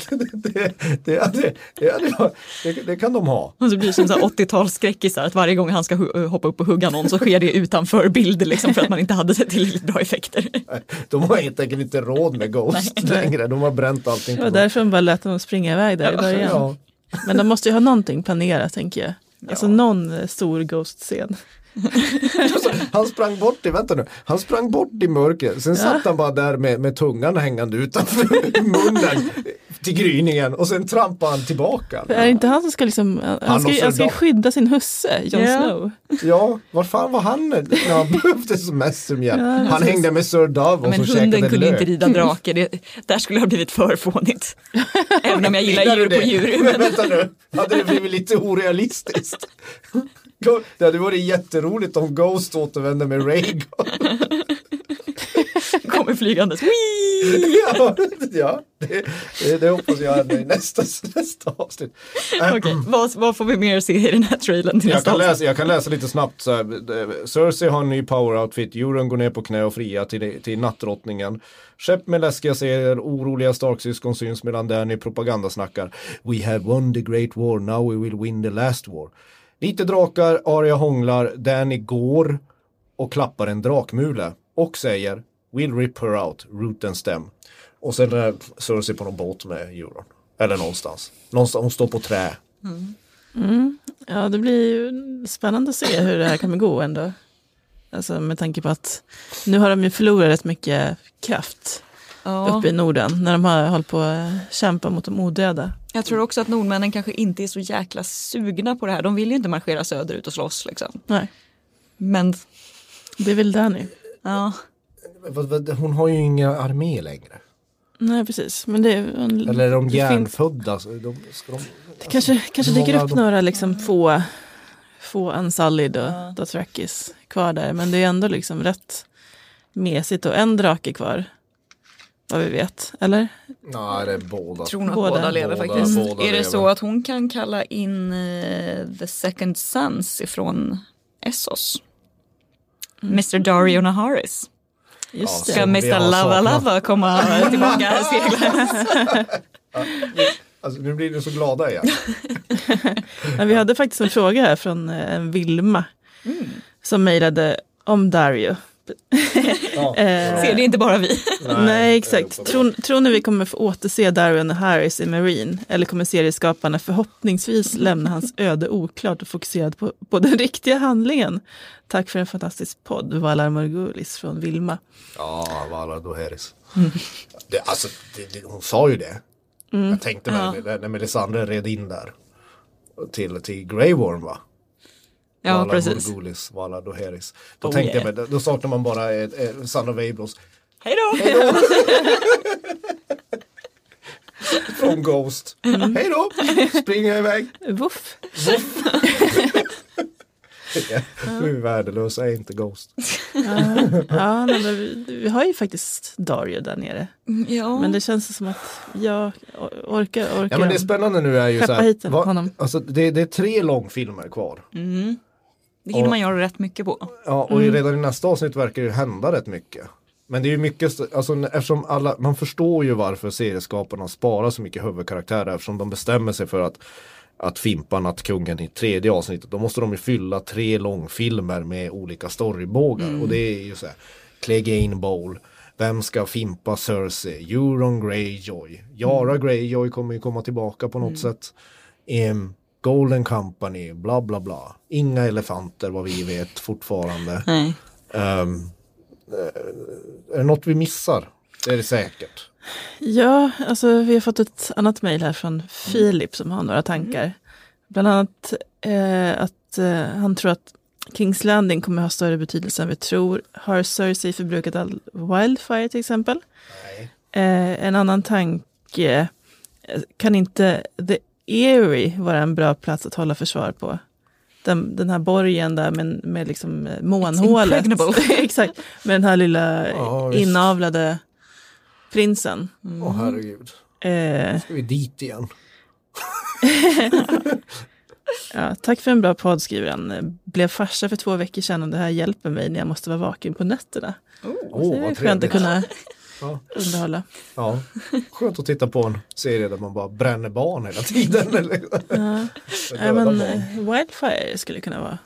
det, det, det, det, det, det kan de ha. Och så blir det som så här 80-talsskräckisar att varje gång han ska hu- hoppa upp och hugga någon så sker det utanför bild liksom för att man inte hade tillräckligt bra effekter. De har helt enkelt inte råd med Ghost längre. De har bränt allting Det var därför de bara lät dem springa iväg där i början. Ja. Men de måste ju ha någonting planerat tänker jag. Alltså någon eh, stor Ghost-scen. Alltså, han sprang bort i, vänta nu, han sprang bort i mörkret. Sen satt han bara där med, med tungan hängande utanför munnen till gryningen och sen trampade han tillbaka. Är det inte han som ska liksom, han, Han ska, han ska skydda sin husse, Jon Ja. Snow. Ja, var fan var han när han behövde som mest som hjälp? Ja, han hängde med Sir Davos Men och hunden käkade kunde lök. inte rida drake, det, där skulle det ha blivit för fånigt. Även om jag gillar djur på djur. Men Men vänta nu, hade det blivit lite orealistiskt? Det hade varit jätteroligt om Ghost återvände med Rhaegon. Kommer flygandes. Ja, ja det, det, hoppas jag i nästa, nästa avsnitt. Äh, Okej, vad, vad får vi mer se i den här trailern till Jag nästa kan, avsnitt? läsa, jag kan läsa lite snabbt. Så här, eh, Cersei har en ny power outfit. Euron går ner på knä och fria till, till nattdrottningen. Skepp med läskiga serier, oroliga Stark-syskon syns medan Danny propagandasnackar. We have won the great war, now we will win the last war. Lite drakar, Arya hånglar, Danny går och klappar en drakmule och säger We'll rip her out, root and stem. Och sen Cersei på någon båt med Euron. Eller någonstans. någonstans hon står på trä. Ja, det blir ju spännande att se hur det här kommer gå ändå. Alltså med tanke på att nu har de ju förlorat rätt mycket kraft Ja, uppe i Norden när de har hållit på att kämpa mot de odöda. jag tror också att nordmännen kanske inte är så jäkla sugna på det här. De vill ju inte marschera söderut och slåss liksom. Nej, Men det vill Danny. ja, Hon har ju ingen armé längre. Nej, precis. Men det, är- Eller är de det finns- hjärnfödda? Så de, ska de, Det kanske, kanske hur dyker upp dem- några liksom få, få Unsullied och Dothrakis kvar där. Men det är ändå liksom rätt mesigt och en drake kvar. Vad vi vet, eller? Nej, det är båda. tror nog att Båda. båda, lever Båda- faktiskt. båda är det lever. så att hon kan kalla in eh, The Second Sons ifrån Essos? Mr Dario Naharis. Just Ja, Ska Mr Lava. Lava komma tillbaka? Alltså, nu blir ni så glada igen. Men vi hade faktiskt en fråga här från eh, en Vilma. Som mejlade om Dario. Ja. Eh, Ser det inte bara vi? Nej, exakt. Tror, tror ni vi kommer få återse Darwin och Harris i Marine? Eller kommer serieskaparna förhoppningsvis lämna hans öde oklart och fokuserad på, på den riktiga handlingen? Tack för en fantastisk podd, Valar Morgulis från Vilma. Ja, Valar Doheris. Det, alltså, det, det, hon sa ju det. Jag tänkte när, när, när Melisandre red in där. Till, till Grey Worm va? Ja, Valar precis. Morgulis, Valar Doheris. Då Oh, tänkte yeah. jag, mig, då saknar man bara eh, eh, Son of Ablos. Hej då! Från Ghost. Hej då! Springer jag iväg. Woof. Hur värdelösa är inte Ghost? Ja, nej, men vi, vi har ju faktiskt Dario där nere. Ja. Men det känns som att jag or- orkar, orkar. Ja men det är spännande nu är ju så här, hit va- honom. alltså, det, det är tre långfilmer kvar. Mm. Det hinner man göra rätt mycket på. Ja, och redan i nästa avsnitt verkar det hända rätt mycket. Men det är ju mycket, alltså eftersom alla, man förstår ju varför serieskaparna sparar så mycket huvudkaraktärer eftersom de bestämmer sig för att att fimpa nattkungen i tredje avsnittet. Då måste de ju fylla tre långfilmer med olika storybågar och det är ju så här Clegane Bowl vem ska fimpa Cersei? Euron Greyjoy. Yara Greyjoy kommer ju komma tillbaka på något sätt. Em, Golden Company, bla bla bla. Inga elefanter vad vi vet fortfarande. Nej. Eh, är det något vi missar? Det är det säkert. Ja, alltså vi har fått ett annat mejl här från Filip som har några tankar. Bland annat eh, att eh, han tror att Kings Landing kommer ha större betydelse än vi tror. Har Cersei förbrukat all Wildfire till exempel? Eh, en annan tanke, eh, kan inte The Erie vara en bra plats att hålla försvar på? Den, den här borgen där med, med liksom eh, månhålet. Exakt, med den här lilla Ja, inavlade prinsen. Åh herregud. Eh, Ska vi dit igen? ja, tack för en bra podd skriver han. Blev farsa för två veckor sedan och det här hjälper mig när jag måste vara vaken på nätterna. Åh, det är vad skönt trevligt. att kunna Ja. underhålla. Ja, skönt att titta på en serie där man bara bränner barn hela tiden. eller? Ja. Men, eh, Wildfire skulle kunna vara.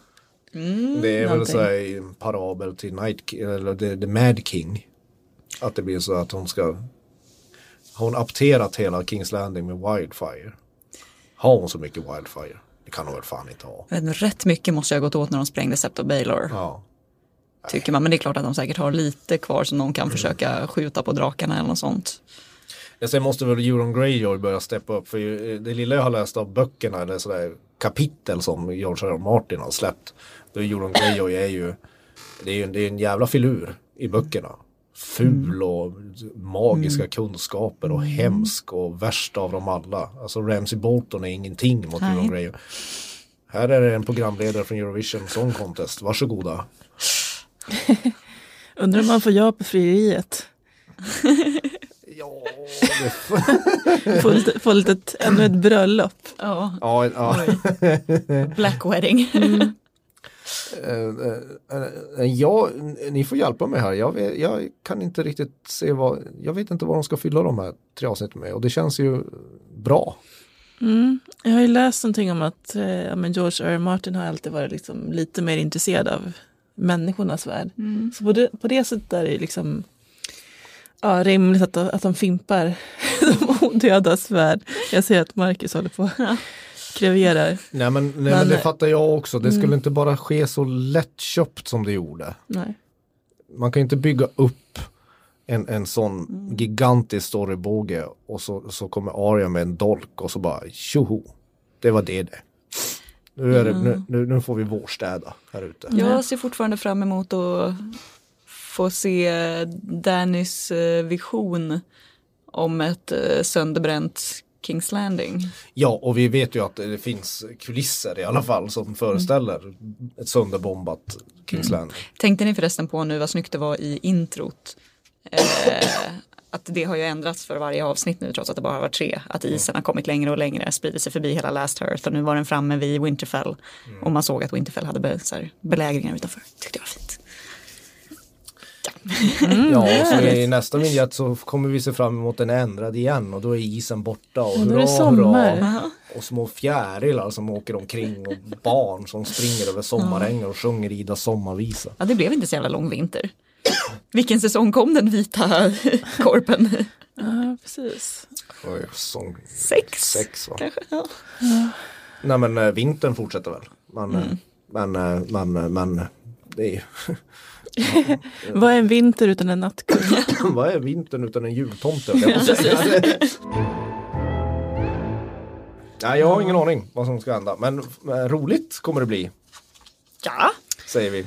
Det är väl någonting. så här en parabel till Night eller the, the Mad King. Att det blir så att hon ska Har hon apterat hela Kings Landing med Wildfire? Har hon så mycket Wildfire? Det kan hon väl fan inte ha. Rätt mycket måste jag ha gått åt när de sprängde Septo Baylor. Ja. Tycker man. Men det är klart att de säkert har lite kvar som någon kan försöka skjuta på drakarna eller något sånt. Ja, sen måste väl Euron Greyjoy börja steppa upp. För ju- det lilla jag har läst av böckerna eller sådär kapitel som George R. R. Martin har släppt. Då Euron Greyjoy är ju det är ju det är en jävla filur i böckerna. Ful och magiska kunskaper och hemsk och värst av dem alla. Alltså Ramsey Bolton är ingenting mot Nej. Euron Greyjoy. Här är det en programledare från Eurovision Song Contest. Varsågoda. Undrar om man får ja på frieriet. Ja, det, Få lite, få lite ett, ännu ett bröllop. Ja, ja, ja. Black Wedding. Eh, eh, eh, ja, ni får hjälpa mig här. Jag, vet, jag kan inte riktigt se vad, jag vet inte vad de ska fylla de här tre avsnitten med och det känns ju bra. Mm. Jag har ju läst någonting om att eh, George R. R. Martin har alltid varit liksom lite mer intresserad av människornas värld. Så på det, på det sättet är det liksom ja, rimligt att, att de fimpar de odödas värld. Jag ser att Marcus håller på och kreverar. Nej men, nej, men, Men- det fattar jag också. Det skulle inte bara ske så lättköpt som det gjorde. Nej. Man kan inte bygga upp en, en sån gigantisk storybåge och så, så kommer Arya med en dolk och så bara tjoho. Det var det det. Nu, är det, nu, nu, nu får vi vårstäda här ute. Jag ser fortfarande fram emot att få se Dannys eh, vision om ett eh, sönderbränt Kings Landing. Ja, och vi vet ju att det finns kulisser i alla fall som föreställer ett sönderbombat Kings Landing. Tänkte ni förresten på nu vad snyggt det var i introt? Eh, att det har ju ändrats för varje avsnitt nu trots att det bara var tre. Att isen har kommit längre och längre, sprider sig förbi hela Last Earth och nu var den framme vid Winterfell. Och man såg att Winterfell hade be, så här, belägringar utanför. Tyckte jag var fint. Ja, och så i nästa vignett så kommer vi se fram emot den ändrad igen och då är isen borta och det hurra, hurra. Och små fjärilar som åker omkring och barn som springer över sommarängar och sjunger Ida sommarvisa. Ja, det blev inte så jävla lång vinter. Vilken säsong kom den vita korpen? Ja, precis. Oj, sång Sex? sex va? Kanske? Ja. Nej men eh, vintern fortsätter väl. Men, eh, men, eh, men, men det är ju Vad är en vinter utan en nattkung? Vad är vintern utan en jultomte? jag. Nej, jag har ingen aning vad som ska hända. Men roligt kommer det bli, ja. säger vi.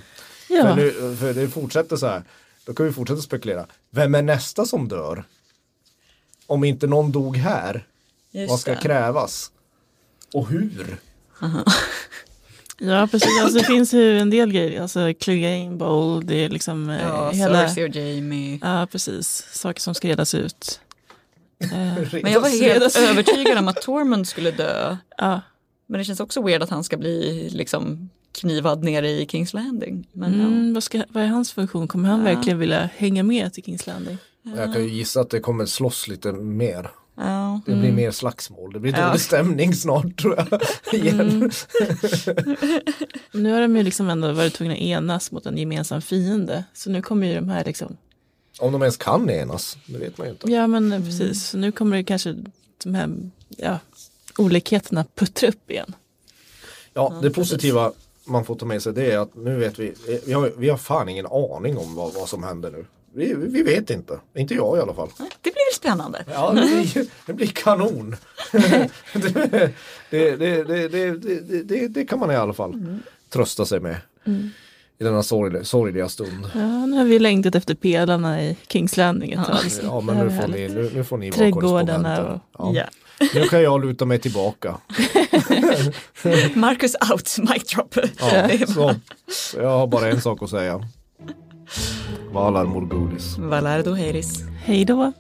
För, Ja, nu, för det fortsätter så här. Då kan vi fortsätta spekulera. Vem är nästa som dör? Om inte någon dog här, Just vad ska det. krävas? Och hur? Ja, precis. Alltså, det finns ju en del grejer. Alltså Clegane Bowl, det är liksom eh, Ja, hela... Cersei och Jamie. Ja, precis. Saker som ska redas ut. Eh, Men jag var helt övertygad om att Tormund skulle dö. ja. Men det känns också weird att han ska bli liksom knivad nere i Kings Landing. Men Mm, vad, ska, vad är hans funktion? Kommer han Ja. verkligen vilja hänga med till Kings Landing? Jag kan ju gissa att det kommer slåss lite mer. ja. ja. Det blir mer slagsmål. Det blir Ja. dålig stämning snart tror jag. Igen. Nu har de ju liksom ändå varit tvungna att enas mot en gemensam fiende. Så nu kommer ju de här liksom, Om de ens kan enas, det vet man ju inte. ja men eh, precis, så nu kommer det kanske de här ja, olikheterna puttra upp igen. Ja, det positiva man får ta med sig det är att nu vet vi, vi har, vi har fan ingen aning om vad, vad som händer nu. Vi, vi vet inte, inte jag i alla fall. Det blir spännande. Ja, det blir, det blir kanon. det, det, det, kan man i alla fall trösta sig med. I denna sorgliga, sorgliga stund. Ja, nu har vi längtat efter pelarna i Kings Landing ett tag. Ja, men nu får ni, nu, nu får ni vara korrespondenter. och- Ja. Ja. Nu kan jag luta mig tillbaka. Marcus out, mic drop. Ja, så. Jag har bara en sak att säga. Valar Morgulis. Valar du Doheris. Hej då.